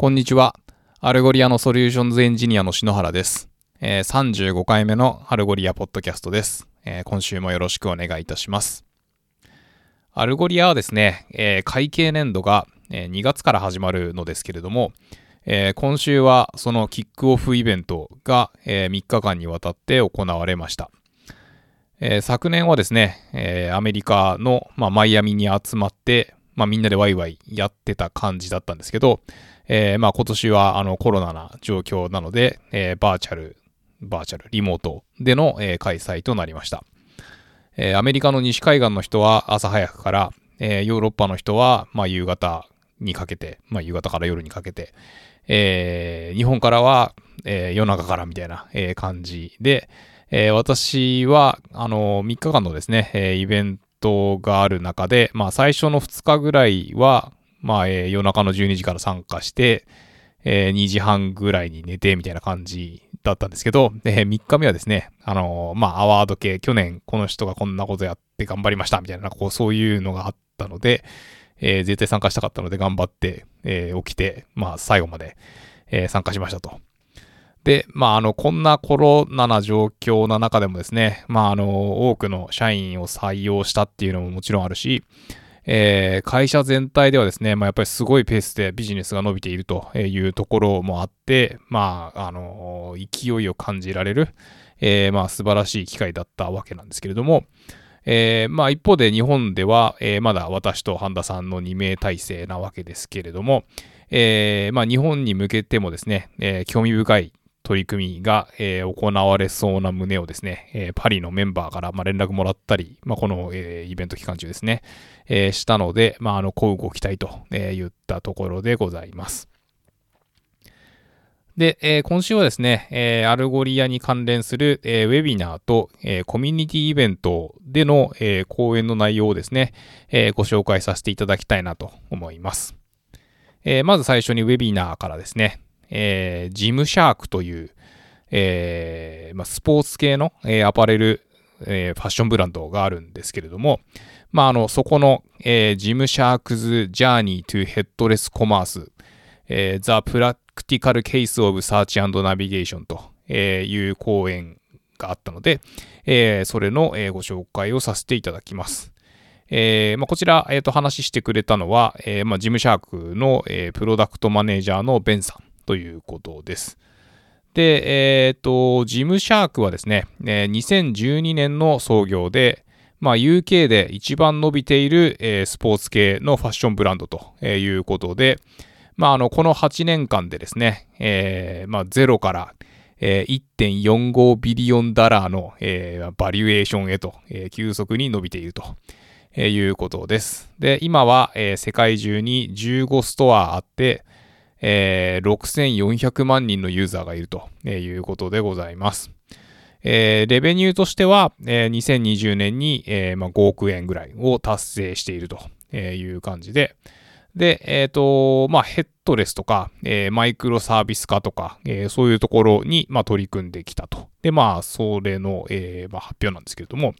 こんにちは。 Algolia の Solutions Engineer の篠原です。えー35回目の Algolia ポッドキャストです、えー今週もよろしくお願いいたします。 Algolia はですね、えー会計年度が、2月から始まるのですけれども、えー今週はそのキックオフイベントが、え3日間にわたって行われました。えー昨年はですね、えーアメリカの、まあ、マイアミに集まって、まあ、みんなでワイワイやってた感じだったんですけど、えーまあ、今年はあのコロナな状況なので、えーバーチャル、バーチャル、リモートでの、えー開催となりました。えアメリカの西海岸の人は朝早くから、えヨーロッパの人は、まあ、夕方にかけて、まあ、夕方から夜にかけて、え日本からは、え夜中からみたいな、え感じで、え私は、あの3日間のですね、えイベントがある中で、まあ、最初の2日ぐらいは、まあ、えー夜中の12時から参加して、えー2時半ぐらいに寝てみたいな感じだったんですけど、え3日目はですね、あのーまあ、アワード系、去年この人がこんなことやって頑張りましたみたいな、こう、そういうのがあったので、えー絶対参加したかったので頑張って、えー起きて、まあ、最後まで、えー参加しましたと。で、まあ、あの、こんなコロナな状況な中でもですね、まあ、あの、多くの社員を採用したっていうのももちろんあるし、えー会社全体ではですね、まあ、やっぱりすごいペースでビジネスが伸びているというところもあって、まあ、あの、勢いを感じられる、えーまあ、素晴らしい機会だったわけなんですけれども、えーまあ、一方で日本では、えーまだ私と半田さんの2名体制なわけですけれども、えーまあ、日本に向けてもですね、え興味深い取り組みが、えー行われそうな旨をですね、えーパリのメンバーから、まあ、連絡もらったり、まあ、この、えーイベント期間中ですね、えしたので、まあ、あの、こうご期待と、え言ったところでございます。で、え今週はですね、え Algolia に関連する、えウェビナーと、えコミュニティイベントでの、え講演の内容をですね、えご紹介させていただきたいなと思います。えまず最初にウェビナーからですね、えー Gymshark という、えーまあ、スポーツ系の、えーアパレル、えーファッションブランドがあるんですけれども、まあ、あの、そこの、えージムシャークズ・ジャーニー・トゥ・ヘッドレス・コマース、えー、The Practical Case of Search and Navigation という講演があったので、えーそれの、えーご紹介をさせていただきます。えーまあ、こちら、えーと話してくれたのは、えーまあ、ジムシャークの、えープロダクトマネージャーのベンさんということです。で、えっ、と、ジムシャークはですね、えー2012年の創業で、まあ、UK で一番伸びている、えースポーツ系のファッションブランドということで、まあ、あの、この8年間でですね、えーまあ、ゼロから、えー1.45ビリオンダラーの、えーバリュエーションへと、えー急速に伸びていると、いうことです。で、今は、えー世界中に15ストアあって、えー6400万人のユーザーがいるということでございます。えーレベニューとしては、えー2020年に、えーまあ、5億円ぐらいを達成しているという感じで、で、えっ、と、まあ、ヘッドレスとか、えーマイクロサービス化とか、えーそういうところに、まあ、取り組んできたと。で、まあ、それの、えーまあ、発表なんですけれども、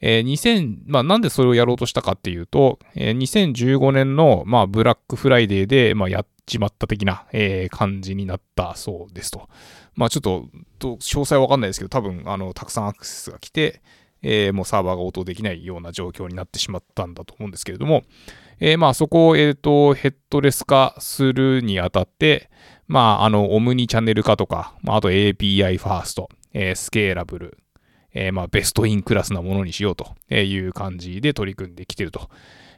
えー2000、まあ、なんでそれをやろうとしたかっていうと、えー2015年の、まあ、ブラックフライデーで、まあ、やっちまった的な、えー感じになったそうですと。まあ、ちょっと、詳細はわかんないですけど、多分、あの、たくさんアクセスが来て、えーもうサーバーが応答できないような状況になってしまったんだと思うんですけれども、えーまあそこを、えっ、と、ヘッドレス化するにあたって、まあ、あの、オムニチャンネル化とか、まあ、あと API ファースト、えースケーラブル、えーまあ、ベストインクラスなものにしようという感じで取り組んできていると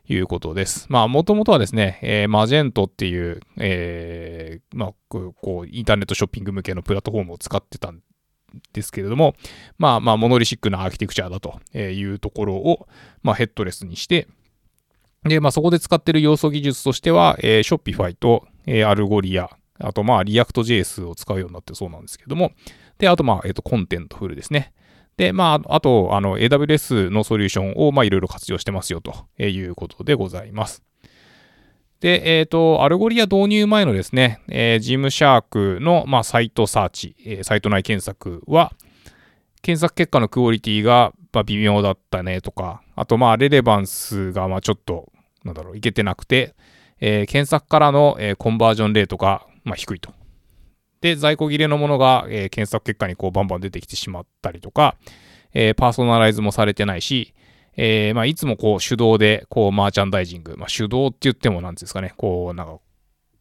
いうことです。まあ、もともとはですね、えーマジェントっていう、えーまあ、こう、インターネットショッピング向けのプラットフォームを使ってたんですけれども、まあ、まあ、モノリシックなアーキテクチャだというところを、まあ、ヘッドレスにして、で、まあ、そこで使ってる要素技術としては、えー、Shopify と、えー Algolia、あと、まあ、React.js を使うようになってそうなんですけども、で、あと、まあ、えっ、と、 Contentful ですね。で、まあ、あと、あの、AWS のソリューションを、まあ、いろいろ活用してますよ、ということでございます。で、えっ、と、 Algolia 導入前のですね、えー、 Gymshark の、まあ、サイトサーチ、えーサイト内検索は、検索結果のクオリティが、まあ、微妙だったねとか、あと、まあ、レレバンスが、まあ、ちょっと、なんだろう、いけてなくて、えー、検索からの、えー、コンバージョンレートが、まあ、低いと。で、在庫切れのものが、えー、検索結果にこうバンバン出てきてしまったりとか、えー、パーソナライズもされてないし、えー、まあ、いつもこう手動でこうマーチャンダイジング、まあ、手動って言ってもなんですかね、こうなんかこ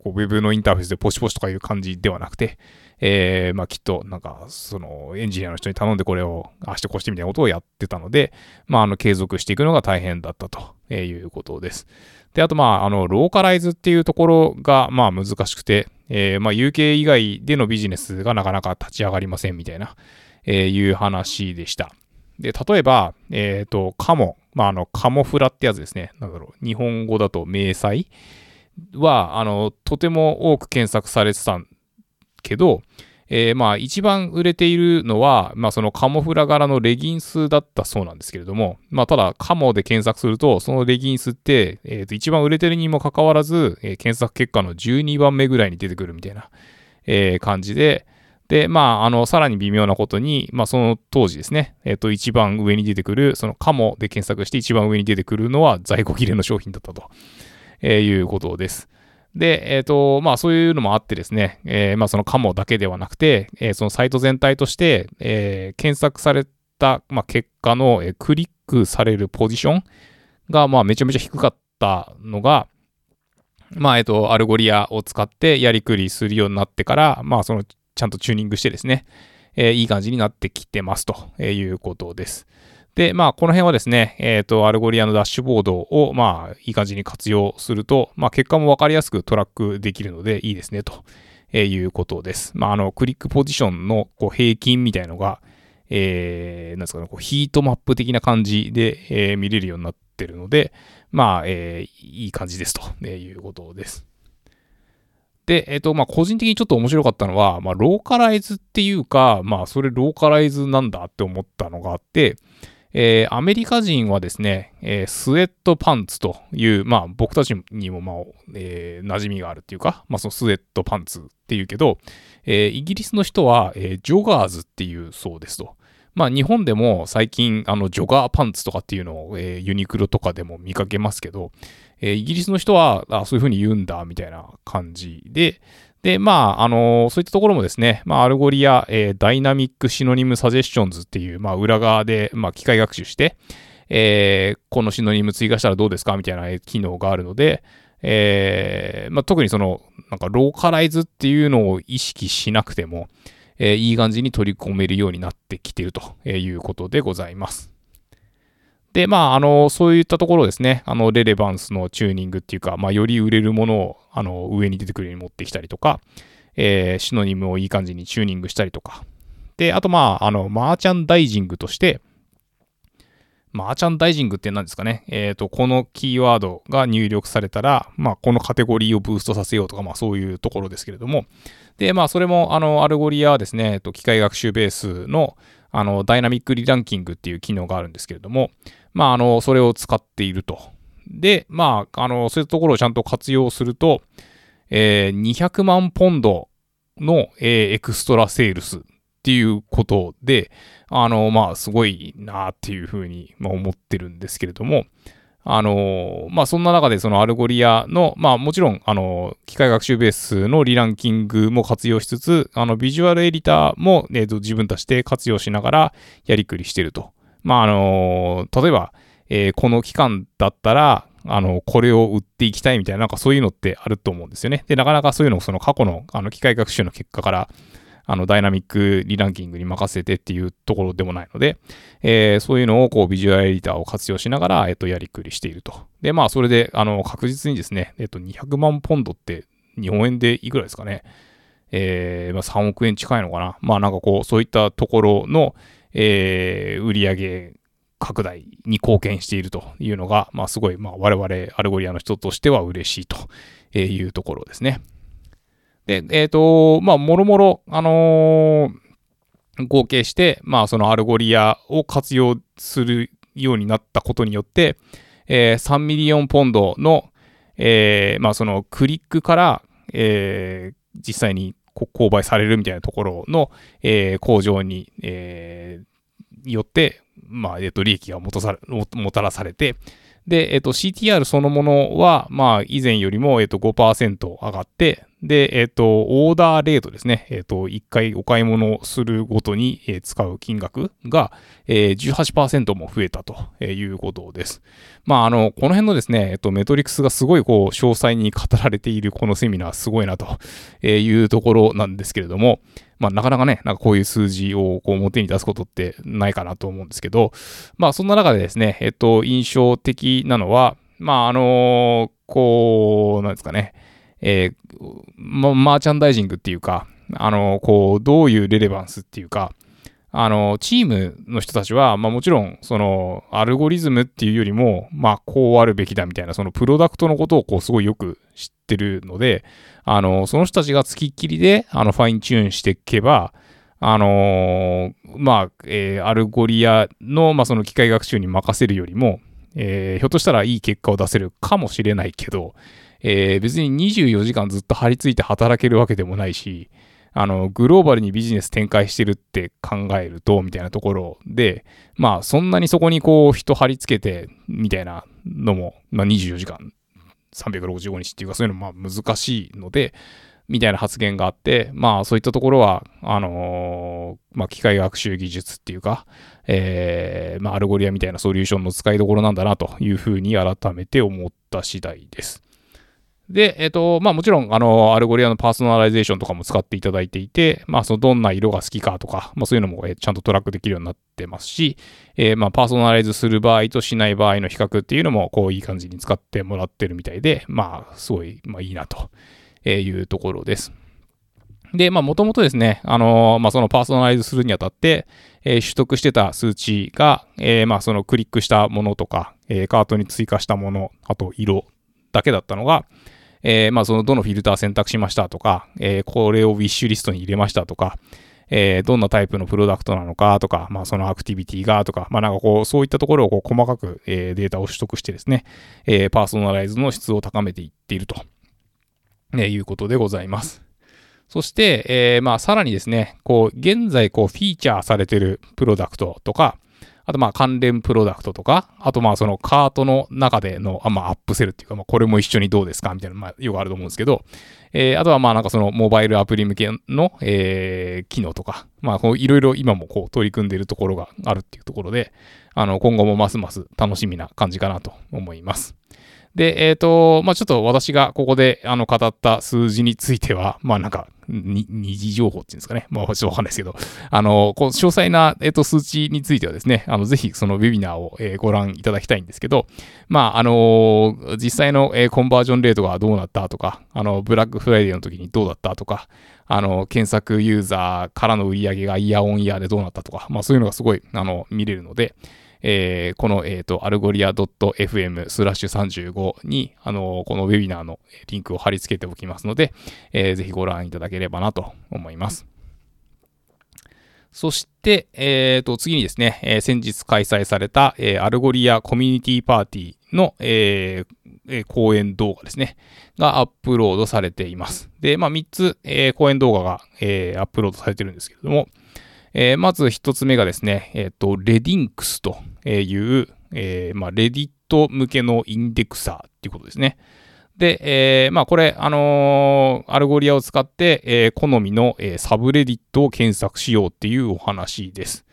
うウェブのインターフェースでポチポチとかいう感じではなくて、えー、まあ、きっとなんかそのエンジニアの人に頼んでこれをあしてこうしてみたいなことをやってたので、まあ、あの継続していくのが大変だったということです。で、あとまあ、あの、ローカライズっていうところがまあ難しくて、えー、まあ UK 以外でのビジネスがなかなか立ち上がりませんみたいな、えー、いう話でした。で、例えば、えっ、ー、と、カモ、まあ、あの、カモフラってやつですね。なんだろう、日本語だと明細は、あの、とても多く検索されてたけど、えー、まあ一番売れているのは、まあそのカモフラ柄のレギンスだったそうなんですけれども、まあただカモで検索すると、そのレギンスって、えー、と一番売れてるにもかかわらず、えー、検索結果の12番目ぐらいに出てくるみたいな、えー、感じで、で、まあ、あの、さらに微妙なことに、まあ、その当時ですね、えっ、と、一番上に出てくる、そのカモで検索して一番上に出てくるのは在庫切れの商品だったと、え、いうことです。で、えっ、ー、と、まあそういうのもあってですね、えー、まあそのカモだけではなくて、えー、そのサイト全体として、えー、検索された、まあ、結果の、えー、クリックされるポジションが、まあめちゃめちゃ低かったのが、まあえっ、と、 Algolia を使ってやりくりするようになってから、まあそのちゃんとチューニングしてですね、えー、いい感じになってきてますということです。で、まあ、この辺はですね、えっ、ー、と、 Algolia のダッシュボードを、まあ、いい感じに活用すると、まあ、結果もわかりやすくトラックできるのでいいですね、ということです。まあ、あの、クリックポジションのこう平均みたいのが、えー、なんですかね、こうヒートマップ的な感じで、えー、見れるようになってるので、まあ、えー、いい感じですということです。で、えっ、ー、と、まあ、個人的にちょっと面白かったのは、まあ、ローカライズっていうか、まあ、それローカライズなんだって思ったのがあって、えー、アメリカ人はですね、えー、スウェットパンツという、まあ僕たちにもまあ、えー、馴染みがあるっていうか、まあそのスウェットパンツっていうけど、えー、イギリスの人は、えー、 joggers っていうそうですと。まあ日本でも最近あのジョガーパンツとかっていうのを、えー、ユニクロとかでも見かけますけど、えー、イギリスの人はあそういうふうに言うんだみたいな感じで、で、まあ、あのー、そういったところもですね、まあ、 Algolia、えー、 Dynamic Synonym Suggestions っていう、まあ、裏側で、まあ、機械学習して、えー、このシノニム追加したらどうですかみたいな機能があるので、えー、まあ、特にその、なんか、ローカライズっていうのを意識しなくても、えー、いい感じに取り込めるようになってきてるということでございます。で、まあ、あの、そういったところですね、あの、レレバンスのチューニングっていうか、まあ、より売れるものを、あの、上に出てくるように持ってきたりとか、えー、シノニムをいい感じにチューニングしたりとか。で、あと、まあ、あの、マーチャンダイジングとして、マーチャンダイジングって何ですかねえっ、ー、と、このキーワードが入力されたら、まあ、このカテゴリーをブーストさせようとか、まあ、そういうところですけれども。で、まあ、それも、あの、 Algolia はですね、えっと、機械学習ベースの、あの、 Dynamic Re-Ranking っていう機能があるんですけれども、まあ、あの、それを使っていると。で、まあ、あの、そういうところをちゃんと活用すると、えー、200万ポンドの、えー、 extra sales っていうことで、あの、まあ、すごいなっていうふうに、まあ、思ってるんですけれども、あの、まあ、そんな中でその Algolia の、まあ、もちろん、あの、機械学習ベースの re-ranking も活用しつつ、あの、 Visual Editor も、えっ、と、自分たちで活用しながらやりくりしてるとまあ、あの例えば、えー、この期間だったら、あの、これを売っていきたいみたいな、なんかそういうのってあると思うんですよね。で、なかなかそういうのをその過去の、あの、機械学習の結果から、あの、 Dynamic Re-Ranking に任せてっていうところでもないので、えー、そういうのを、こう、 Visual Editor を活用しながら、えっ、と、やりくりしていると。で、まあ、それで、あの、確実にですね、えっ、と、200万ポンドって、日本円でいくらですかね。えー、まあ、3億円近いのかな。まあ、なんかこう、そういったところの、えー、売上拡大に貢献しているというのが、まあ、すごい、まあ、我々 Algolia の人としては嬉しいというところですね。で、えっ、ー、と、まあ、もろもろ、あのー、合計して、まあ、その Algolia を活用するようになったことによって、えー、3 million ポンドの、えー、まあ、そのクリックから、えー、実際に購買されるみたいなところの、えー、向上に、えー、よって、まあ、えっと、利益がもとさもたらされて、で、えっと、CTR そのものは、まあ、以前よりも、えっと、5%上がって、で、えっと、オーダーレートですね。えっと、1回お買い物するごとに、使う金額が、えー、18%も増えたということです。まあ、あの、この辺のですね、えっと、メトリクスがすごい、こう、詳細に語られているこのセミナー、すごいなというところなんですけれども、まあ、なかなかね、なんかこういう数字をこう表に出すことってないかなと思うんですけど、まあ、そんな中でですね、えっと、印象的なのは、まあ、あのこう、なんですかね、えー、ま、マーチャンダイジングっていうか、あのこう、どういう relevance っていうか、あの、チームの人たちは、まあもちろん、その、アルゴリズムっていうよりも、まあこうあるべきだみたいな、そのプロダクトのことをこうすごいよく知ってるので、あの、その人たちが付きっきりで、あの、 fine-tune していけば、あの、まあ、えー、 Algolia の、まあ、その機械学習に任せるよりも、えー、ひょっとしたらいい結果を出せるかもしれないけど、えー、別に24時間ずっと張り付いて働けるわけでもないし、あの、グローバルにビジネス展開してるって考えると、みたいなところで、まあ、そんなにそこにこう、人張り付けて、みたいなのも、まあ、24時間365日っていうかそういうのまあ難しいので、みたいな発言があって、まあそういったところは、あのー、まあ機械学習技術っていうか、えー、まあ Algolia みたいなソリューションの使いどころなんだなというふうに改めて思った次第です。で、えっ、ー、と、まあもちろん、あの、 Algolia のパーソナライゼーションとかも使っていただいていて、まあそのどんな色が好きかとか、まあそういうのも、えー、ちゃんとトラックできるようになってますし、えー、まあパーソナライズする場合としない場合の比較っていうのも、こういい感じに使ってもらってるみたいで、まあすごい、まあいいなというところです。で、まあもともとですね、あのまあそのパーソナライズするにあたって、え取得してた数値が、えまあそのクリックしたものとか、えカートに追加したもの、あと色だけだったのが、えー、まあ、そのどのフィルター選択しましたとか、えー、これをウィッシュリストに入れましたとか、えー、どんなタイプのプロダクトなのかとか、まあ、そのアクティビティがとか、まあ、なんかこう、そういったところをこう細かく、えー、データを取得してですね、えー、パーソナライズの質を高めていっていると、ね、いうことでございます。そして、えー、まあ、さらにですね、こう、現在、こう、フィーチャーされているプロダクトとか、あとまあ関連プロダクトとか、あとまあそのカートの中での、あまあアップセルっていうか、まあこれも一緒にどうですかみたいな、まあよくあると思うんですけど、えー、あとはまあなんかそのモバイルアプリ向けの、えー、機能とか、まあいろいろ今もこう取り組んでいるところがあるっていうところで、あの今後もますます楽しみな感じかなと思います。で、えっ、ー、と、まあちょっと私がここであの語った数字については、まあなんかに、二次情報っていうんですかね。まあ、ちょっとわかんないですけど、あの、こう、詳細な、えっ、と、数値についてはですね、あの、ぜひ、そのウェビナーを、えー、ご覧いただきたいんですけど、まあ、あのー、実際の、え、コンバージョンレートがどうなったとか、あの、ブラックフライデーの時にどうだったとか、あの、検索ユーザーからの売り上げがイヤーオンイヤーでどうなったとか、まあ、そういうのがすごい、あの、見れるので、えー、この、えっ、ー、と、 Algolia .fm スラッシュ35に、あのー、このウェビナーのリンクを貼り付けておきますので、えー、ぜひご覧いただければなと思います。そして、えっ、と、次にですね、え先日開催された、え Algolia コミュニティパーティーの、えー、講演動画ですね、がアップロードされています。で、まあ、3つ、え講演動画が、えアップロードされてるんですけれども、えー、まず一つ目がですね、えっ、と、 Reddinx という、えー、まあ、 Reddit 向けの indexer っていうことですね。で、えー、まあこれ、あのー、 Algolia を使って、えー、好みの、えー、 subreddit を検索しようっていうお話です。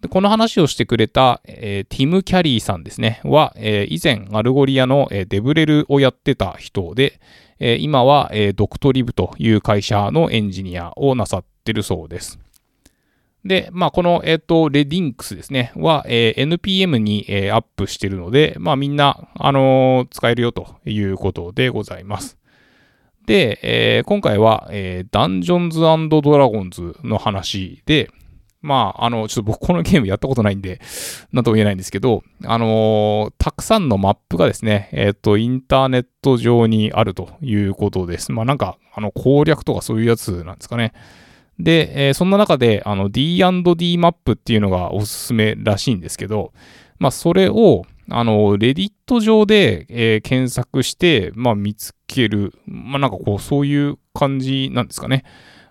でこの話をしてくれた、えー、ティム・キャリーさんですね、は、えー、以前アルゴリアの、えー、デブレルをやってた人で、えー、今は、えー、 Doctolib という会社のエンジニアをなさってるそうです。で、まあ、この、えっ、と、レディンクスですね、は、え、NPM に、え、アップしてるので、まあ、みんな、あの使えるよということでございます。で、え今回は、えダンジョンズドラゴンズの話で、まあ、あの、ちょっと僕このゲームやったことないんで、なんとも言えないんですけど、あのたくさんのマップがですね、えっ、と、インターネット上にあるということです。まあ、なんか、あの、攻略とかそういうやつなんですかね。で、えー、そんな中で、あの D&D マップっていうのがおすすめらしいんですけど、まあ、それを、あの、レディット上で、えー、検索して、まあ、見つける。まあ、なんかこう、そういう感じなんですかね。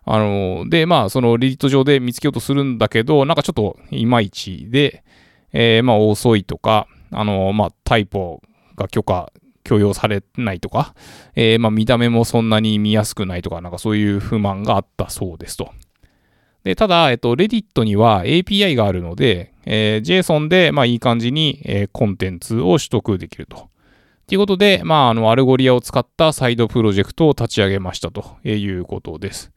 あの、で、まあ、そのレディット上で見つけようとするんだけど、なんかちょっといまいちで、えー、まあ、遅いとか、あの、まあ、タイポが許可、許容されないとか、えー、まあ、見た目もそんなに見やすくないとか、なんかそういう不満があったそうですと。で、ただ、えっと、Reddit には API があるので、えー、JSON で、まあ、いい感じに、えー、コンテンツを取得できると。ということで、まあ、あの、 Algolia を使ったサイドプロジェクトを立ち上げましたということです。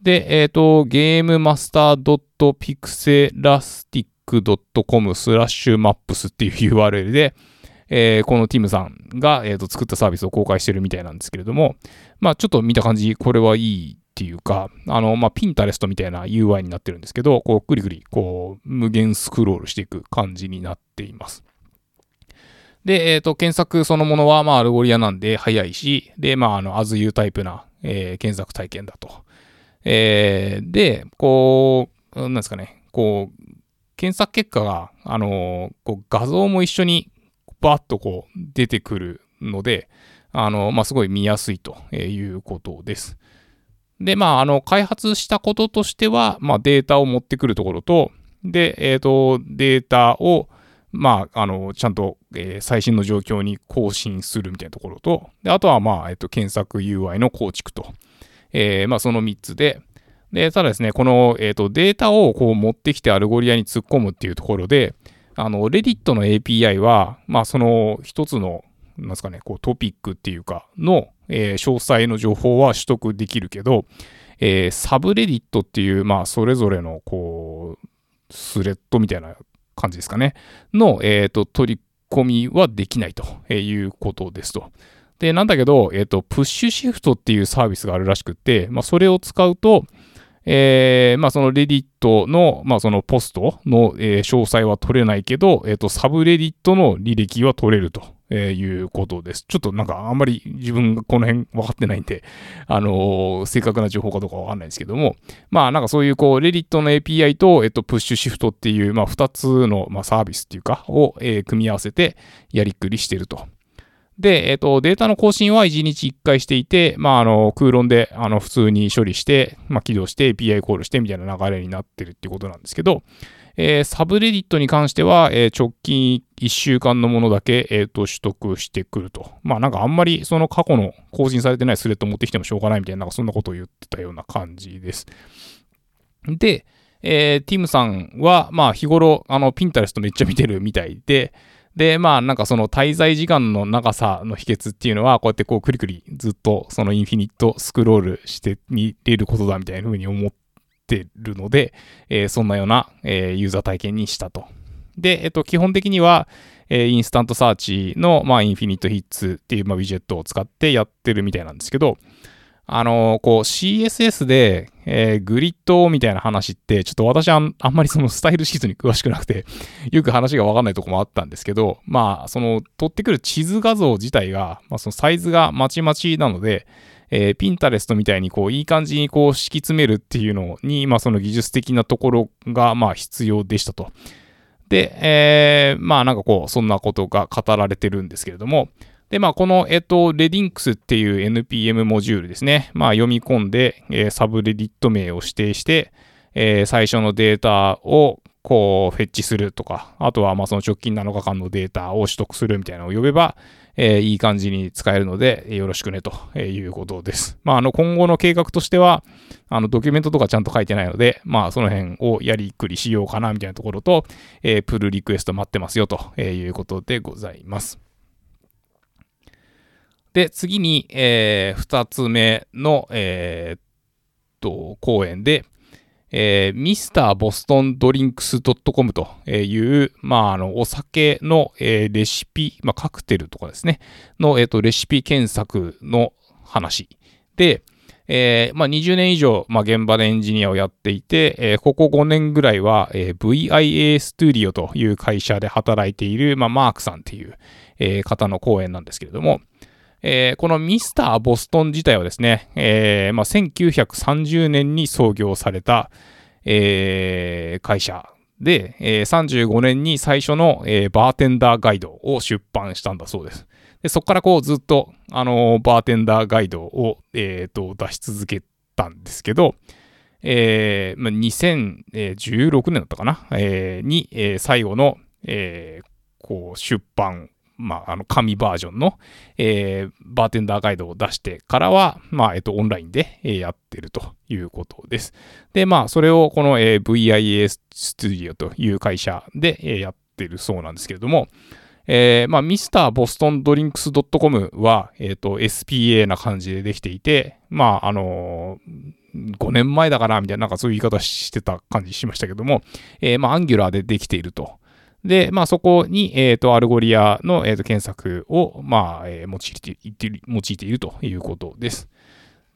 で、えっ、ー、と、ゲームマスター .pixelastic.com スラッシュマップスっていう URL で、えー、このティムさんが、えーと、作ったサービスを公開してるみたいなんですけれども、まあちょっと見た感じ、これはいいっていうか、あの、まあ、 Pinterest みたいな UI になってるんですけど、こう、ぐりぐり、こう、無限スクロールしていく感じになっています。で、えっ、ー、と、検索そのものは、まあ、 Algolia なんで早いし、で、まあ、あの、as you タイプな、えー、検索体験だと。えー、で、こう、なんですかね、こう、検索結果が、あのこう画像も一緒にバッとこう出てくるので、あのまあ、すごい見やすいということです。で、まあ、あの、開発したこととしては、まあ、データを持ってくるところと、で、えっ、ー、と、データを、まあ、あの、ちゃんと、えー、最新の状況に更新するみたいなところと、であとは、まあ、えっ、ー、と、検索 UI の構築と、え、まあ、その3つで、で、ただですね、この、えっ、と、データをこう持ってきて Algolia に突っ込むっていうところで、あの、Reddit の API は、まあ、その一つの、なんすかね、こうトピックっていうか、の、えー、詳細の情報は取得できるけど、えー、 subreddit っていう、まあ、それぞれの、こう、スレッドみたいな感じですかね、の、えっ、ー、と、取り込みはできないということですと。で、なんだけど、えっ、ー、と、 Pushshift っていうサービスがあるらしくって、まあ、それを使うと、えー、まあ、そのレディットの、まあ、そのポストの、えー、詳細は取れないけど、えっ、ー、と、サブレディットの履歴は取れるとえ、いうことです。ちょっとなんかあんまり自分がこの辺分かってないんで、あの、正確な情報かどうかわかんないですけども、まあなんかそういうこう、レディットの API と、えっと、プッシュシフトっていう、まあ二つの、まあ、サービスっていうか、を、えー、組み合わせてやりくりしてると。で、えっ、と、データの更新は1日1回していて、まあ、あの、空論で、あの、普通に処理して、まあ、起動して API コールしてみたいな流れになってるっていうことなんですけど、えー、サブレディットに関しては、えー、直近1週間のものだけ、えーと、取得してくると。まあなんかあんまりその過去の更新されてないスレッド持ってきてもしょうがないみたいな、なんかそんなことを言ってたような感じです。で、えー、ティムさんは、まあ日頃、あの、ピンタレストめっちゃ見てるみたいで、で、まあなんかその滞在時間の長さの秘訣っていうのは、こうやってこうクリクリずっとそのインフィニットスクロールして見れることだみたいな風に思ってるので、えー、そんなような、えー、ユーザー体験にしたと。で、えっと、基本的には、えー、 InstantSearch の、まあ、 InfiniteHits っていう、まあ、ウィジェットを使ってやってるみたいなんですけど、あの、こう CSS で、えー、グリッドみたいな話って、ちょっと私はあんまりそのスタイルシートに詳しくなくて、よく話がわかんないとこもあったんですけど、まあ、その、取ってくる地図画像自体が、まあ、そのサイズがまちまちなので、えー、 Pinterest みたいにこう、いい感じにこう、敷き詰めるっていうのに、まあ、その技術的なところが、まあ、必要でしたと。で、えー、まあ、なんかこう、そんなことが語られてるんですけれども、で、まあ、この、えっと、 Reddinx っていう NPM モジュールですね。まあ、読み込んで、えー、 subreddit 名を指定して、えー、最初のデータを、こう、 fetch するとか、あとは、まあ、その直近7日間のデータを取得するみたいなのを呼べば、えー、いい感じに使えるので、よろしくね、ということです。まあ、あの、今後の計画としては、あの、ドキュメントとかちゃんと書いてないので、まあ、その辺をやりくりしようかな、みたいなところと、えー、プルリクエスト待ってますよ、ということでございます。で、次に、えー、2つ目の、えー、っと、講演で、えー、Mr.BostonDrinks.com という、まあ、あの、お酒の、えー、レシピ、まあ、カクテルとかですね、の、えー、と、レシピ検索の話。で、えー、まあ、20年以上、まあ、現場でエンジニアをやっていて、えー、ここ5年ぐらいは、えー、VIA Studio という会社で働いている、まあ、マークさんっていう、えー、方の講演なんですけれども、えー、このミスターボストン自体はですね、えーまあ、1930年に創業された、えー、会社で、えー、35年に最初の、えー、バーテンダーガイドを出版したんだそうです。でそこからこうずっと、あのー、バーテンダーガイドを、えーと、出し続けたんですけど、えーまあ、2016年だったかな、えー、に、えー、最後の、えー、こう、出版、まあ、あの、紙バージョンの、えー、バーテンダーガイドを出してからは、まあ、えっと、オンラインで、え、やってるということです。で、まあ、それをこの、えー、VIA スタジオという会社で、え、やってるそうなんですけれども、えー、まあ、 mrbostondrinks .com は、えっ、ー、と、SPA な感じでできていて、まあ、あのー、5年前だからみたいな、なんかそういう言い方してた感じしましたけども、えー、まあ、 Angular でできていると。で、まあ、そこに、えっ、ー、と、 Algolia の、えーと、検索を、まあ、えー、用いていて用いているということです。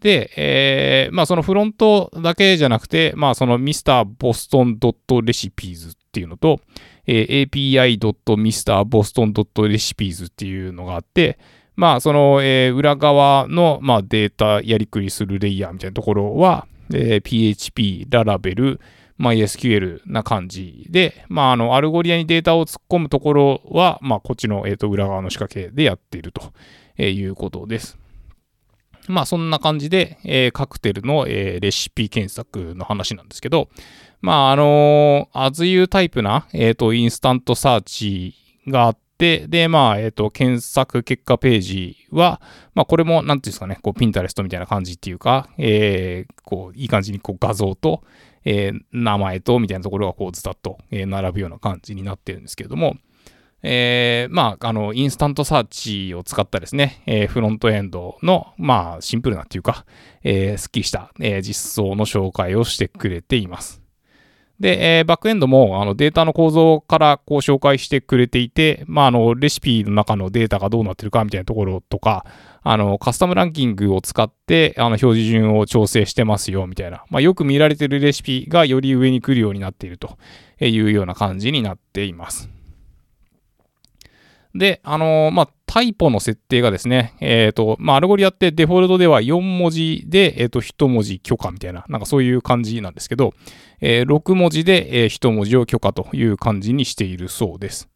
で、えー、まあ、そのフロントだけじゃなくて、まあ、その Mr.Boston.Recipes っていうのと、えー、api.mrboston.recipes っていうのがあって、まあ、その、えー、裏側の、まあ、データやりくりするレイヤーみたいなところは、えー、PHP、Laravel、MySQL な感じで、まあ、あの、 Algolia にデータを突っ込むところは、まあ、こっちの、えっ、ー、と、裏側の仕掛けでやっているということです。まあ、そんな感じで、えー、カクテルの、えー、レシピ検索の話なんですけど、まあ、あのー、as you タイプな、えっ、と、 InstantSearch があって、で、まあ、えっ、と、検索結果ページは、まあ、これも、なんていうんですかね、こう、 Pinterest みたいな感じっていうか、えこう、いい感じに、こう、画像と、えー、名前とみたいなところがこうずたっと、え並ぶような感じになってるんですけれども、えー、まあ、あの、 InstantSearch を使ったですね、えー、フロントエンドの、まあ、シンプルなっていうか、えー、スッキリした、え、実装の紹介をしてくれています。で、えー、バックエンドもあのデータの構造からこう紹介してくれていて、まあ、あのレシピの中のデータがどうなってるかみたいなところとか、あのカスタムランキングを使ってあの表示順を調整してますよみたいな、まあ、よく見られてるレシピがより上に来るようになっているというような感じになっています。で、あのー、まあ、タイポの設定がですね、えっ、ー、と、まあ、 Algolia ってデフォルトでは4文字で、えっ、ー、と、1文字許可みたいな、なんかそういう感じなんですけど、えー、6文字で、え、1文字を許可という感じにしているそうです。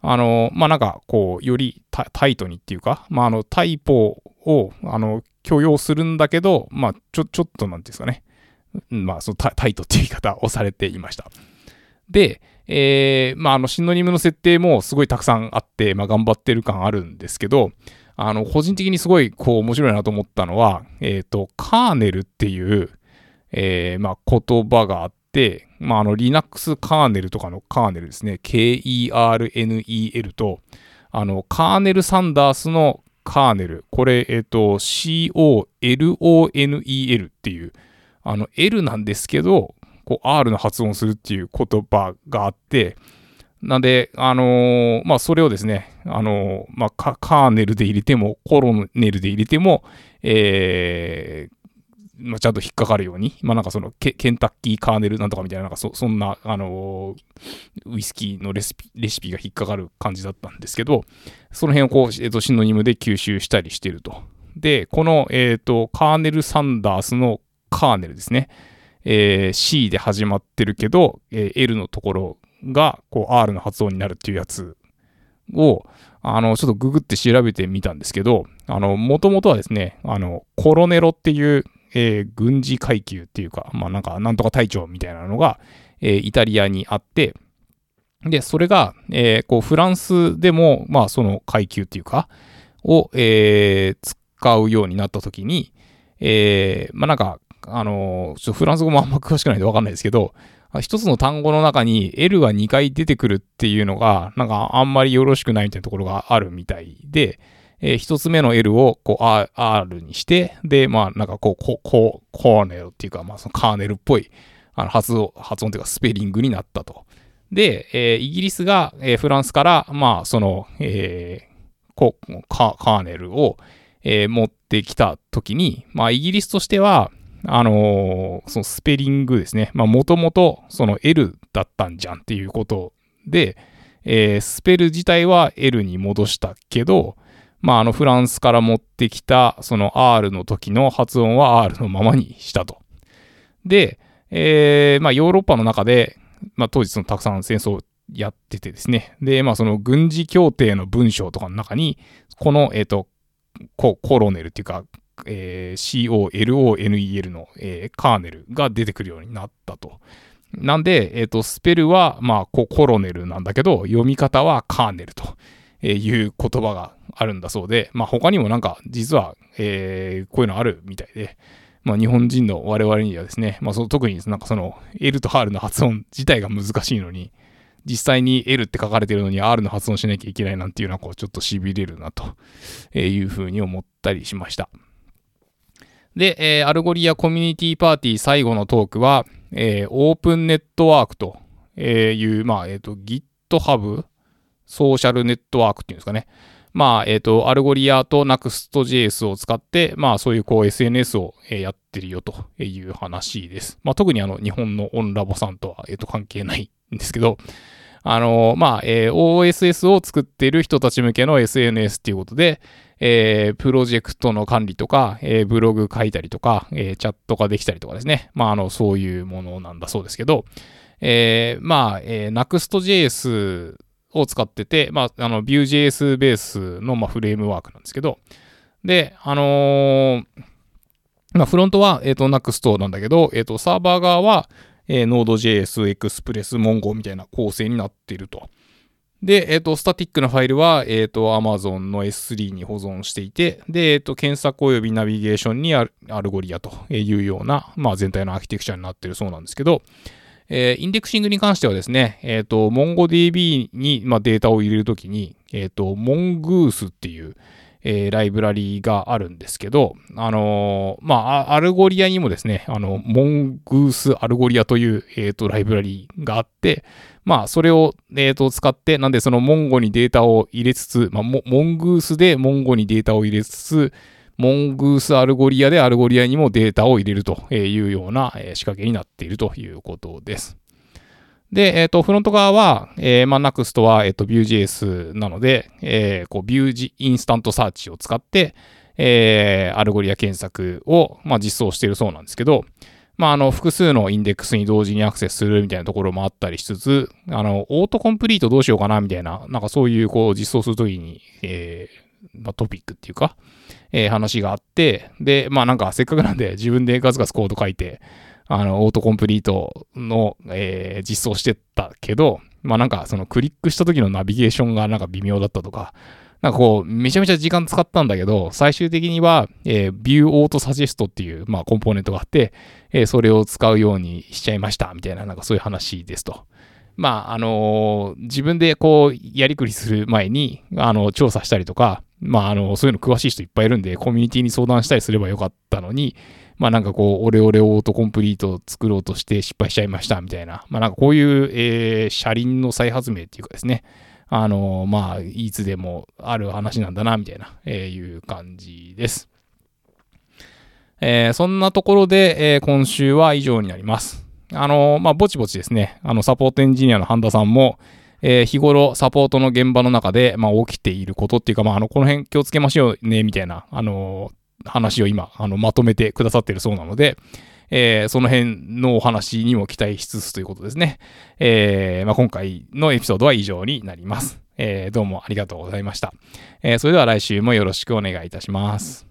あの、まあ、なんか、こう、よりタイトにっていうか、まあ、あの、タイポを、あの、許容するんだけど、まあ、ちょ、ちょっと、なんですかね。まあ、そのタイトっていう言い方をされていました。で、えー、まあ、あの、シノニムの設定もすごいたくさんあって、まあ、頑張ってる感あるんですけど、あの、個人的にすごい、こう、面白いなと思ったのは、えっ、ー、と、カーネルっていう、えー、まあ、言葉があって、まあ、あの、Linux カーネルとかのカーネルですね、K-E-R-N-E-L と、あの、カーネル・サンダースのカーネル、これ、えっ、ー、と、C-O-L-O-N-E-L っていう、あの、L なんですけど、こう R の発音するっていう言葉があって、なんで、あのー、まあ、それをですね、あのー、まあ、カーネルで入れても、コロネルで入れても、えー、まあ、ちゃんと引っかかるように、まあ、なんかそのケ、ケンタッキーカーネルなんとかみたいな、なんかそそんな、あのー、ウイスキーのレシピ、レシピが引っかかる感じだったんですけど、その辺をこう、えっ、と、シノニムで吸収したりしてると。で、この、えっ、と、カーネル・サンダースのカーネルですね。えー、C で始まってるけど、えー、L のところがこう R の発音になるっていうやつを、あの、ちょっとググって調べてみたんですけど、あの、もともとはですね、あの、コロネロっていう、えー、軍事階級っていうか、まあなんか、なんとか隊長みたいなのが、えー、イタリアにあって、で、それが、えー、こう、フランスでも、まあその階級っていうか、を、えー、使うようになった時に、えー、まあなんか、あの、ちょっとフランス語もあんま詳しくないんでわかんないですけど、一つの単語の中に L が2回出てくるっていうのが、なんかあんまりよろしくないみたいなところがあるみたいで、えー、一つ目の L をこう R, R にして、で、まあなんかこう、ここコーネルっていうか、まあそのカーネルっぽいあの発音、発音っていうかスペリングになったと。で、えー、イギリスが、えー、フランスから、まあその、えー、こカカーネルを、えー、持ってきたときに、まあイギリスとしては、あのー、そのスペリングですね。まあ、もともとその L だったんじゃんっていうことで、えー、スペル自体は L に戻したけど、まあ、あの、フランスから持ってきた、その R の時の発音は R のままにしたと。で、えー、まあ、ヨーロッパの中で、まあ、当時そのたくさん戦争やっててですね。で、まあ、その軍事協定の文章とかの中に、この、えっ、ー、と、コロネルっていうか、えー、COLONEL の、えー、カーネルが出てくるようになったとなんで、えっ、と、スペルは、まあコ、コロネルなんだけど、読み方はカーネルという言葉があるんだそうで、まあ、他にもなんか、実は、えー、こういうのあるみたいで、まあ、日本人の我々にはですね、まあ、その特になんかその L と R の発音自体が難しいのに、実際に L って書かれてるのに R の発音しなきゃいけないなんていうのはこうちょっと痺れるなというふうに思ったりしました。で、えー、 Algolia コミュニティパーティー最後のトークは、えー、オープンネットワークという、まあ、えっ、ー、と、GitHub ソーシャルネットワークっていうんですかね。まあ、えっ、ー、と、 Algolia と Nuxt.js を使って、まあ、そういうこう SNS をやってるよという話です。まあ、特にあの、日本のオンラボさんとは、えっ、ー、と、関係ないんですけど、あの、まあ、えー、OSS を作ってる人たち向けの SNS っていうことで、えー、プロジェクトの管理とか、えー、ブログ書いたりとか、えー、チャットができたりとかですね。まあ、あの、そういうものなんだそうですけど、えー、まあ、えー、Next.js を使ってて、まあ、あの、Vue.js ベースの、まあ、フレームワークなんですけど、で、あのー、まあ、フロントは、えっ、ー、と、Next なんだけど、えっ、ー、と、サーバー側は、えー、Node.js、Express、Mongo みたいな構成になっていると。で、えっ、ー、と、スタティックなファイルは、えっ、ー、と、Amazon の S3 に保存していて、で、えっ、ー、と、検索及びナビゲーションに Algolia というような、まあ、全体のアーキテクチャになっているそうなんですけど、え、インデクシングに関してはですね、えっ、と、MongoDB に、まあ、データを入れるときに、えっ、ー、と、Mongoose っていう、えー、ライブラリがあるんですけど、あのー、まあ、 Algolia にもですね、あの、Mongoose Algolia という、えっ、と、ライブラリがあって、まあ、それを、えっ、と、使って、なんでその Mongo にデータを入れつつ、まあ、Mongoose で Mongo にデータを入れつつ、 Mongoose Algolia で Algolia にもデータを入れるというような仕掛けになっているということです。で、えっ、ー、と、フロント側は、えー、まあ、 Nuxt は、えっ、ー、と、Vue.js なので、えー、こう、Vue インスタントサーチを使って、えー、 Algolia 検索を、まあ、実装しているそうなんですけど、まあ、あの、複数のインデックスに同時にアクセスするみたいなところもあったりしつつ、あの、オートコンプリートどうしようかなみたいな、なんかそういう、こう、実装するときに、えー、まあ、トピックっていうか、えー、話があって、で、まあなんかせっかくなんで自分でガツガツコード書いて、あの、オートコンプリートの、えー、実装してたけど、まあなんかそのクリックした時のナビゲーションがなんか微妙だったとか、なんかこう、めちゃめちゃ時間使ったんだけど、最終的には、えー、View Auto Suggest っていう、まあ、コンポーネントがあって、えー、それを使うようにしちゃいました、みたいな、なんかそういう話ですと。まあ、あのー、自分でこう、やりくりする前に、あの、調査したりとか、まあ、あの、そういうの詳しい人いっぱいいるんで、コミュニティに相談したりすればよかったのに、まあなんかこう、オレオレオートコンプリートを作ろうとして失敗しちゃいましたみたいな、まあなんかこういう、えー、車輪の再発明っていうかですね、あの、まあ、いつでもある話なんだな、みたいな、えー、いう感じです。えー、そんなところで、えー、今週は以上になります。あの、まあ、ぼちぼちですね、あの、サポートエンジニアの半田さんも、えー、日頃サポートの現場の中で、まあ、起きていることっていうか、まあ、あの、この辺気をつけましょうね、みたいな、あの、話を今、あの、まとめてくださってるそうなので、えー、その辺のお話にも期待しつつということですね。えー、まあ、今回のエピソードは以上になります。えー、どうもありがとうございました。えー、それでは来週もよろしくお願いいたします。